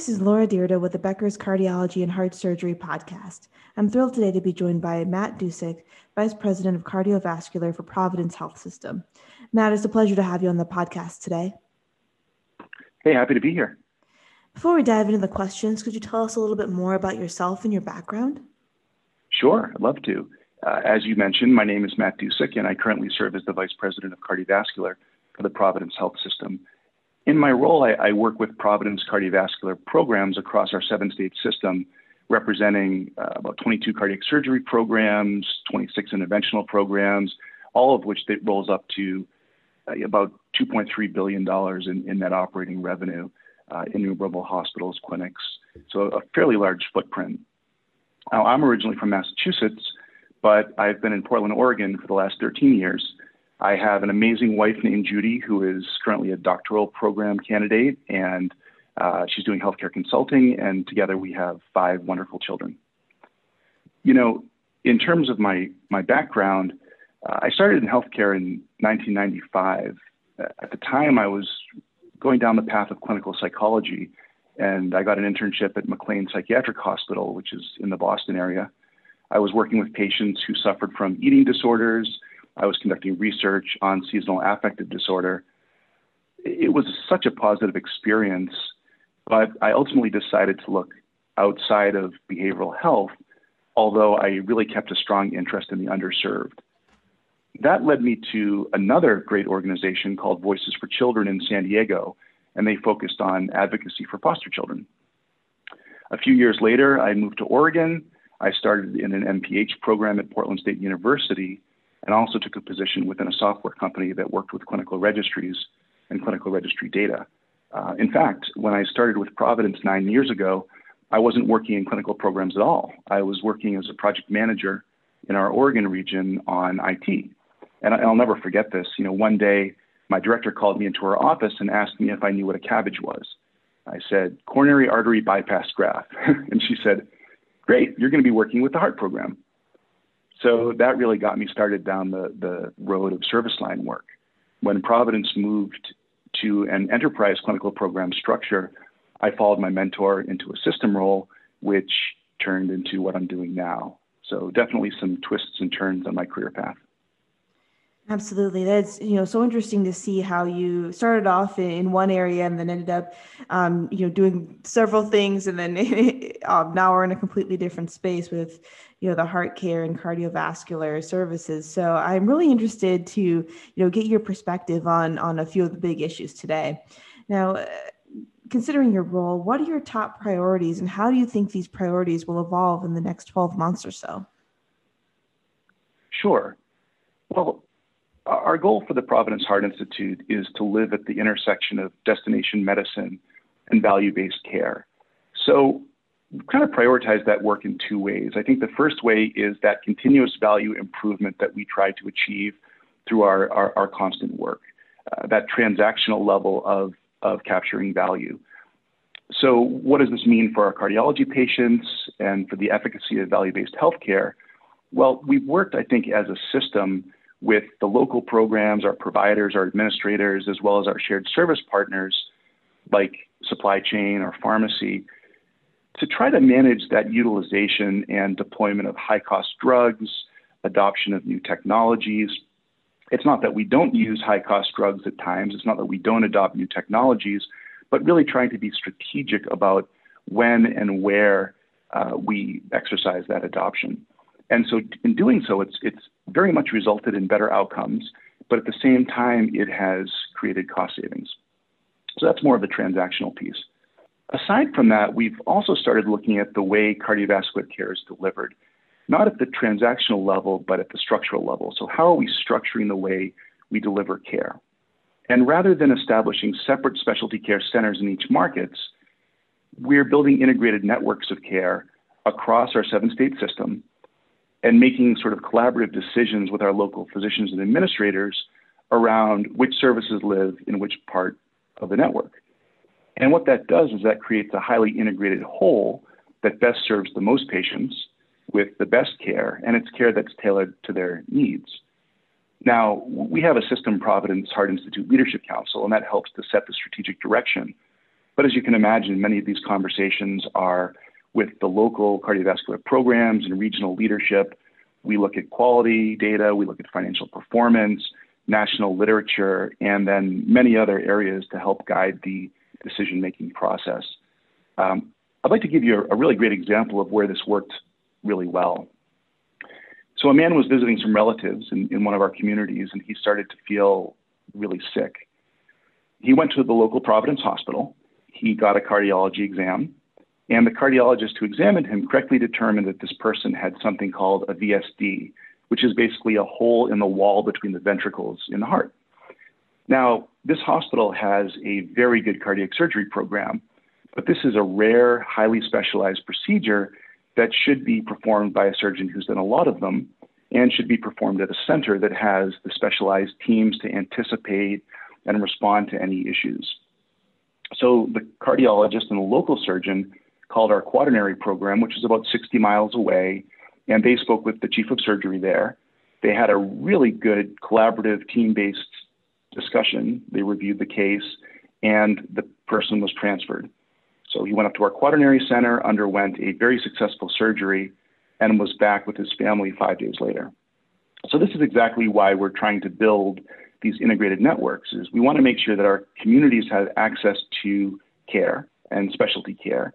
This is Laura Dyrda with the Becker's Cardiology and Heart Surgery podcast. I'm thrilled today to be joined by Matt Dusek, Vice President of Cardiovascular for Providence Health System. Matt, it's a pleasure to have you on the podcast today. Hey, happy to be here. Before we dive into the questions, could you tell us a little bit more about yourself and your background? Sure, I'd love to. Uh, as you mentioned, my name is Matt Dusek, and I currently serve as the Vice President of Cardiovascular for the Providence Health System. In my role, I, I work with Providence cardiovascular programs across our seven state system, representing uh, about 22 cardiac surgery programs, 26 interventional programs, all of which that rolls up to uh, about $2.3 billion in, in net operating revenue uh, innumerable hospitals, clinics, so a fairly large footprint. Now, I'm originally from Massachusetts, but I've been in Portland, Oregon for the last 13 years. I have an amazing wife named Judy, who is currently a doctoral program candidate, and uh, she's doing healthcare consulting, and together we have five wonderful children. You know, in terms of my, my background, uh, I started in healthcare in 1995. At the time, I was going down the path of clinical psychology. And I got an internship at McLean Psychiatric Hospital, which is in the Boston area. I was working with patients who suffered from eating disorders. I was conducting research on seasonal affective disorder. It was such a positive experience, but I ultimately decided to look outside of behavioral health, although I really kept a strong interest in the underserved that led me to another great organization called Voices for Children in San Diego, and they focused on advocacy for foster children. A few years later, I moved to Oregon. I started in an MPH program at Portland State University and also took a position within a software company that worked with clinical registries and clinical registry data. Uh, in fact, when I started with Providence nine years ago, I wasn't working in clinical programs at all. I was working as a project manager in our Oregon region on IT. And I'll never forget this. You know, one day my director called me into her office and asked me if I knew what a cabbage was. I said, coronary artery bypass graft. and she said, great, you're going to be working with the heart program. So that really got me started down the, the road of service line work. When Providence moved to an enterprise clinical program structure, I followed my mentor into a system role, which turned into what I'm doing now. So definitely some twists and turns on my career path. Absolutely. That's, you know, so interesting to see how you started off in one area and then ended up, um, you know, doing several things. And then um, now we're in a completely different space with, you know, the heart care and cardiovascular services. So I'm really interested to, you know, get your perspective on, on a few of the big issues today. Now, considering your role, what are your top priorities and how do you think these priorities will evolve in the next 12 months or so? Sure. Well, our goal for the Providence Heart Institute is to live at the intersection of destination medicine and value based care. So, kind of prioritize that work in two ways. I think the first way is that continuous value improvement that we try to achieve through our, our, our constant work, uh, that transactional level of, of capturing value. So, what does this mean for our cardiology patients and for the efficacy of value based healthcare? Well, we've worked, I think, as a system with the local programs, our providers, our administrators, as well as our shared service partners like supply chain or pharmacy to try to manage that utilization and deployment of high cost drugs, adoption of new technologies. It's not that we don't use high cost drugs at times, it's not that we don't adopt new technologies, but really trying to be strategic about when and where uh, we exercise that adoption. And so, in doing so, it's, it's very much resulted in better outcomes, but at the same time, it has created cost savings. So, that's more of the transactional piece. Aside from that, we've also started looking at the way cardiovascular care is delivered, not at the transactional level, but at the structural level. So, how are we structuring the way we deliver care? And rather than establishing separate specialty care centers in each markets, we're building integrated networks of care across our seven state system and making sort of collaborative decisions with our local physicians and administrators around which services live in which part of the network. And what that does is that creates a highly integrated whole that best serves the most patients with the best care, and it's care that's tailored to their needs. Now, we have a System Providence Heart Institute Leadership Council, and that helps to set the strategic direction. But as you can imagine, many of these conversations are with the local cardiovascular programs and regional leadership. We look at quality data, we look at financial performance, national literature, and then many other areas to help guide the decision making process. Um, I'd like to give you a, a really great example of where this worked really well. So, a man was visiting some relatives in, in one of our communities, and he started to feel really sick. He went to the local Providence hospital. He got a cardiology exam, and the cardiologist who examined him correctly determined that this person had something called a VSD, which is basically a hole in the wall between the ventricles in the heart. Now, this hospital has a very good cardiac surgery program, but this is a rare, highly specialized procedure that should be performed by a surgeon who's done a lot of them and should be performed at a center that has the specialized teams to anticipate and respond to any issues. So the cardiologist and the local surgeon called our quaternary program, which is about 60 miles away, and they spoke with the chief of surgery there. They had a really good collaborative team based discussion. They reviewed the case, and the person was transferred. So he went up to our quaternary center, underwent a very successful surgery, and was back with his family five days later. So this is exactly why we're trying to build these integrated networks is we want to make sure that our communities have access to care and specialty care.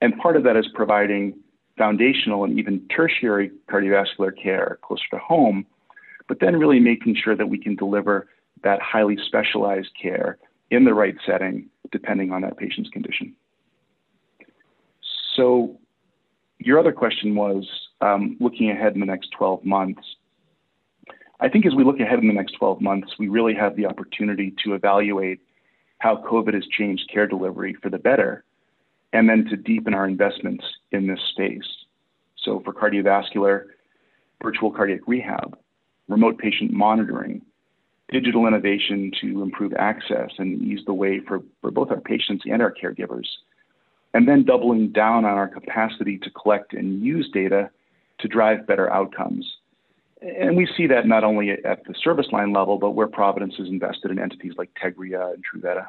And part of that is providing foundational and even tertiary cardiovascular care closer to home, but then really making sure that we can deliver that highly specialized care in the right setting, depending on that patient's condition. So, your other question was um, looking ahead in the next 12 months. I think as we look ahead in the next 12 months, we really have the opportunity to evaluate how COVID has changed care delivery for the better and then to deepen our investments in this space. So for cardiovascular, virtual cardiac rehab, remote patient monitoring, digital innovation to improve access and ease the way for, for both our patients and our caregivers, and then doubling down on our capacity to collect and use data to drive better outcomes. And we see that not only at the service line level, but where Providence is invested in entities like Tegria and Truveta.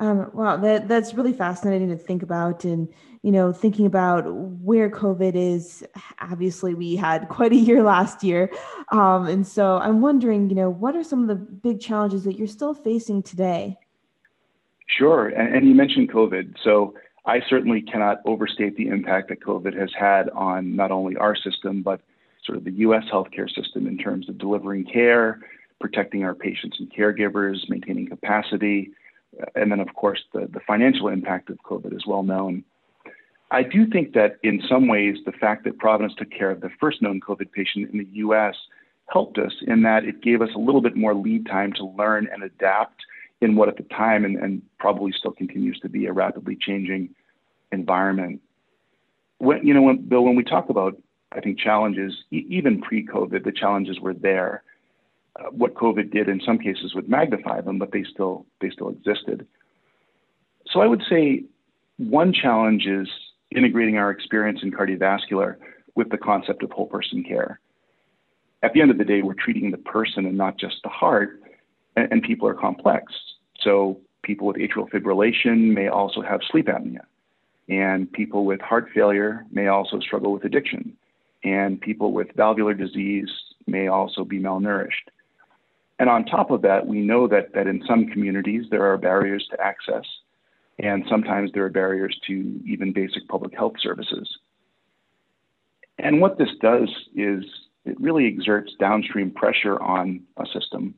Um, wow, that that's really fascinating to think about, and you know, thinking about where COVID is. Obviously, we had quite a year last year, um, and so I'm wondering, you know, what are some of the big challenges that you're still facing today? Sure, and, and you mentioned COVID, so I certainly cannot overstate the impact that COVID has had on not only our system but sort of the U.S. healthcare system in terms of delivering care, protecting our patients and caregivers, maintaining capacity and then, of course, the, the financial impact of COVID is well known. I do think that in some ways, the fact that Providence took care of the first known COVID patient in the US helped us in that it gave us a little bit more lead time to learn and adapt in what at the time and, and probably still continues to be a rapidly changing environment. When, you know, when, Bill, when we talk about, I think, challenges, e- even pre COVID, the challenges were there. Uh, what COVID did in some cases would magnify them, but they still they still existed. So I would say one challenge is integrating our experience in cardiovascular with the concept of whole person care. At the end of the day, we're treating the person and not just the heart, and, and people are complex. So people with atrial fibrillation may also have sleep apnea, and people with heart failure may also struggle with addiction, and people with valvular disease may also be malnourished. And on top of that, we know that, that in some communities there are barriers to access, and sometimes there are barriers to even basic public health services. And what this does is it really exerts downstream pressure on a system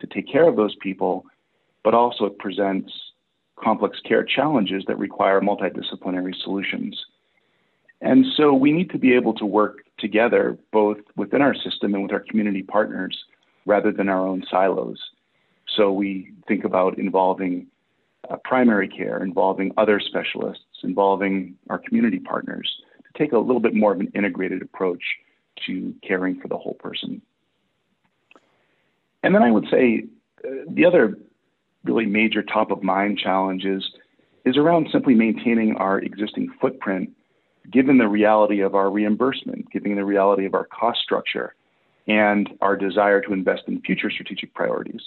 to take care of those people, but also it presents complex care challenges that require multidisciplinary solutions. And so we need to be able to work together both within our system and with our community partners rather than our own silos. So we think about involving uh, primary care, involving other specialists, involving our community partners to take a little bit more of an integrated approach to caring for the whole person. And then I would say uh, the other really major top of mind challenges is around simply maintaining our existing footprint given the reality of our reimbursement, given the reality of our cost structure and our desire to invest in future strategic priorities.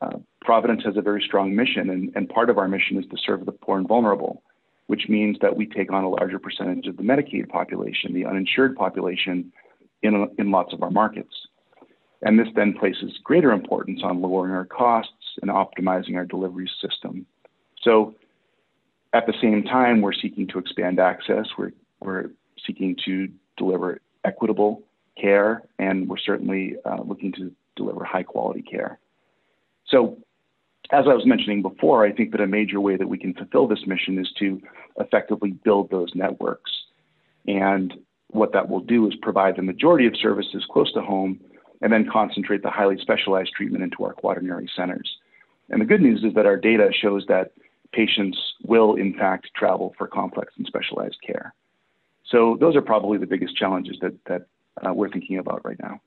Uh, Providence has a very strong mission, and, and part of our mission is to serve the poor and vulnerable, which means that we take on a larger percentage of the Medicaid population, the uninsured population, in, in lots of our markets. And this then places greater importance on lowering our costs and optimizing our delivery system. So at the same time, we're seeking to expand access. We're, we're seeking to deliver equitable care, and we're certainly uh, looking to deliver high quality care. So, as I was mentioning before, I think that a major way that we can fulfill this mission is to effectively build those networks. And what that will do is provide the majority of services close to home and then concentrate the highly specialized treatment into our quaternary centers. And the good news is that our data shows that patients will, in fact, travel for complex and specialized care. So those are probably the biggest challenges that, that uh, we're thinking about right now.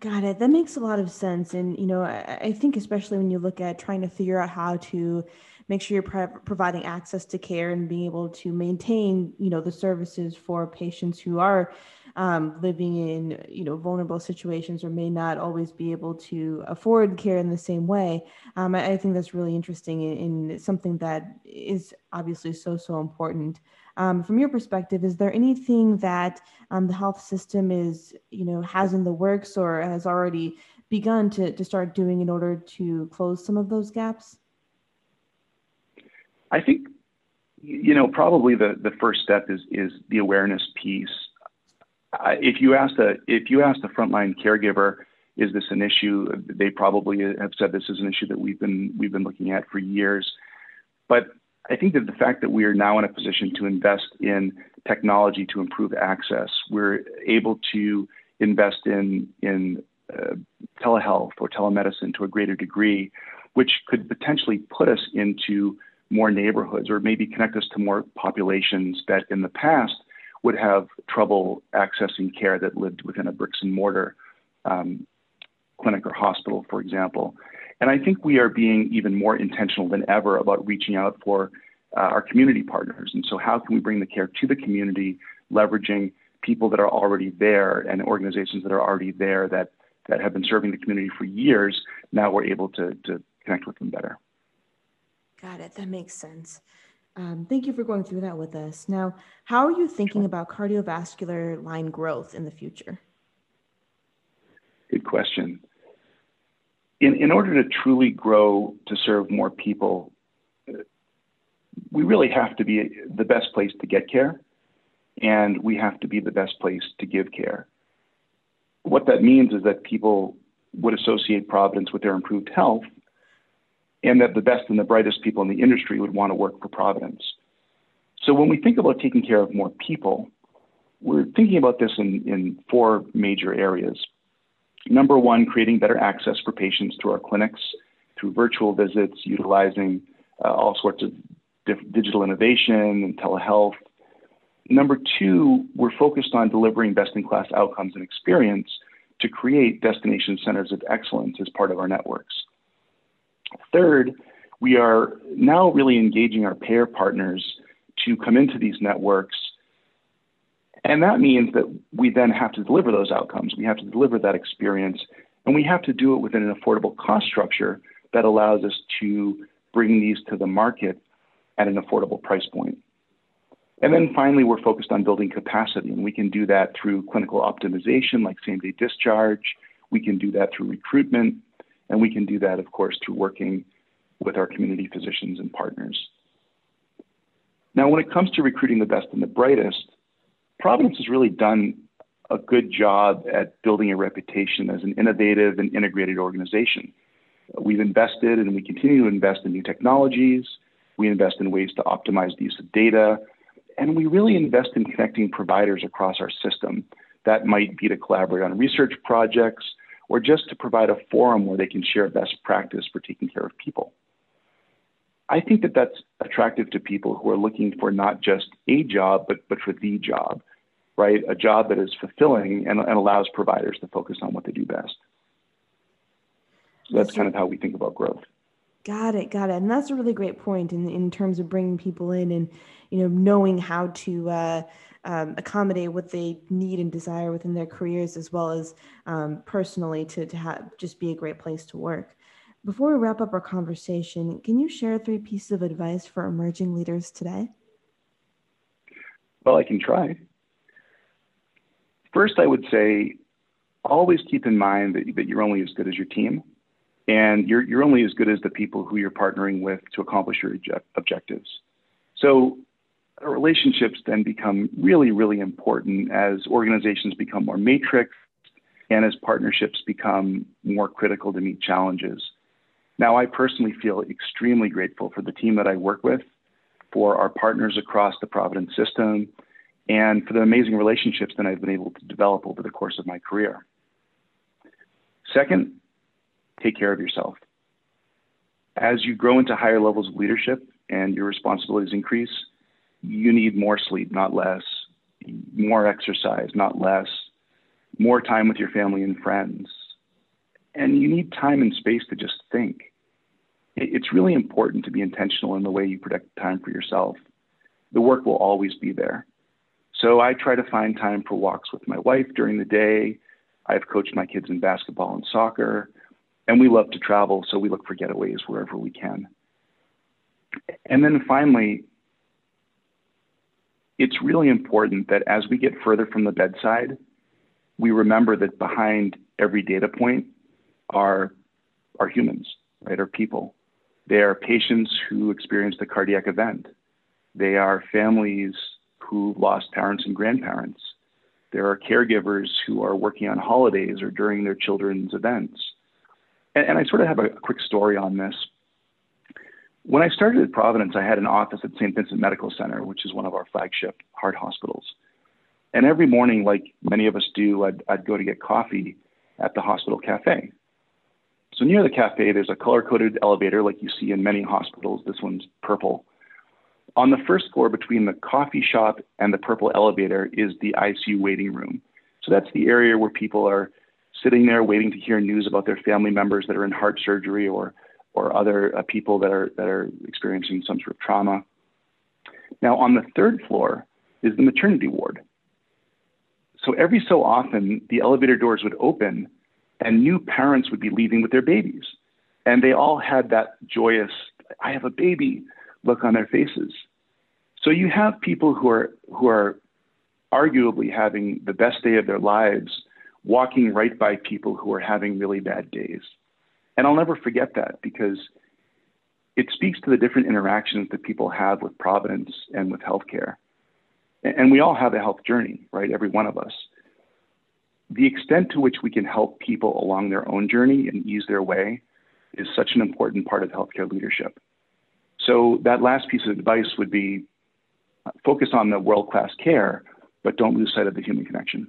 Got it. That makes a lot of sense. And, you know, I, I think especially when you look at trying to figure out how to make sure you're pro- providing access to care and being able to maintain, you know, the services for patients who are um, living in, you know, vulnerable situations or may not always be able to afford care in the same way. Um, I, I, think that's really interesting and, in something that is obviously so, so important. Um, from your perspective, is there anything that um, the health system is, you know, has in the works or has already begun to, to start doing in order to close some of those gaps? I think, you know, probably the, the first step is is the awareness piece. Uh, if you ask a if you ask the frontline caregiver, is this an issue? They probably have said this is an issue that we've been we've been looking at for years. But I think that the fact that we are now in a position to invest in technology to improve access, we're able to invest in in uh, telehealth or telemedicine to a greater degree, which could potentially put us into more neighborhoods or maybe connect us to more populations that in the past would have trouble accessing care that lived within a bricks and mortar um, clinic or hospital, for example. And I think we are being even more intentional than ever about reaching out for uh, our community partners. And so, how can we bring the care to the community, leveraging people that are already there and organizations that are already there that, that have been serving the community for years? Now we're able to, to connect with them better. Got it. That makes sense. Um, thank you for going through that with us. Now, how are you thinking about cardiovascular line growth in the future? Good question in, in order to truly grow to serve more people, we really have to be the best place to get care, and we have to be the best place to give care. What that means is that people would associate Providence with their improved health, and that the best and the brightest people in the industry would want to work for Providence. So when we think about taking care of more people, we're thinking about this in, in four major areas. Number one, creating better access for patients through our clinics, through virtual visits, utilizing uh, all sorts of digital innovation and telehealth. Number two, we're focused on delivering best in class outcomes and experience to create destination centers of excellence as part of our networks. Third, we are now really engaging our payer partners to come into these networks and that means that we then have to deliver those outcomes. We have to deliver that experience, and we have to do it within an affordable cost structure that allows us to bring these to the market at an affordable price point. And then finally, we're focused on building capacity, and we can do that through clinical optimization like same day discharge. We can do that through recruitment, and we can do that, of course, through working with our community physicians and partners. Now, when it comes to recruiting the best and the brightest, Providence has really done a good job at building a reputation as an innovative and integrated organization. We've invested and we continue to invest in new technologies. We invest in ways to optimize the use of data. And we really invest in connecting providers across our system. That might be to collaborate on research projects or just to provide a forum where they can share best practice for taking care of people. I think that that's attractive to people who are looking for not just a job, but, but for the job right? A job that is fulfilling and, and allows providers to focus on what they do best. So that's, kind of how we think about growth. Got it, got it, and that's a really great point in in terms of bringing people in and you know knowing how to uh, um, accommodate what they need and desire within their careers as well as um, personally to to have just be a great place to work. Before we wrap up our conversation, can you share three pieces of advice for emerging leaders today? Well, I can try. First, I would say always keep in mind that, that you're only as good as your team, and you're, you're only as good as the people who you're partnering with to accomplish your objectives. So, relationships then become really, really important as organizations become more matrix and as partnerships become more critical to meet challenges. Now, I personally feel extremely grateful for the team that I work with, for our partners across the Providence system, and for the amazing relationships that I've been able to develop over the course of my career. Second, take care of yourself. As you grow into higher levels of leadership and your responsibilities increase, you need more sleep, not less, more exercise, not less, more time with your family and friends. And you need time and space to just think. It's really important to be intentional in the way you protect time for yourself. The work will always be there. So I try to find time for walks with my wife during the day. I've coached my kids in basketball and soccer, and we love to travel, so we look for getaways wherever we can. And then finally, it's really important that as we get further from the bedside, we remember that behind every data point are, are humans, right, are people. They are patients who experienced a cardiac event. They are families who lost parents and grandparents. There are caregivers who are working on holidays or during their children's events. And, and I sort of have a quick story on this. When I started at Providence, I had an office at St. Vincent Medical Center, which is one of our flagship heart hospitals. And every morning, like many of us do, I'd, I'd go to get coffee at the hospital cafe. So near the cafe, there's a color coded elevator like you see in many hospitals. This one's purple. On the first floor between the coffee shop and the purple elevator is the ICU waiting room. So that's the area where people are sitting there waiting to hear news about their family members that are in heart surgery or or other uh, people that are that are experiencing some sort of trauma. Now on the third floor is the maternity ward. So every so often the elevator doors would open and new parents would be leaving with their babies. And they all had that joyous, I have a baby look on their faces. So you have people who are who are arguably having the best day of their lives walking right by people who are having really bad days. And I'll never forget that because it speaks to the different interactions that people have with Providence and with healthcare. And we all have a health journey, right? Every one of us. The extent to which we can help people along their own journey and ease their way is such an important part of healthcare leadership. So that last piece of advice would be focus on the world-class care, but don't lose sight of the human connection.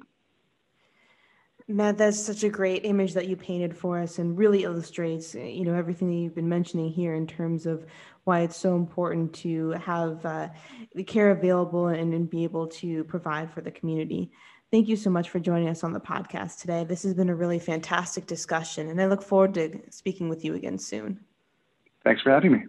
Matt, that's such a great image that you painted for us and really illustrates, you know, everything that you've been mentioning here in terms of why it's so important to have uh, the care available and, and be able to provide for the community. Thank you so much for joining us on the podcast today. This has been a really fantastic discussion, and I look forward to speaking with you again soon. Thanks for having me.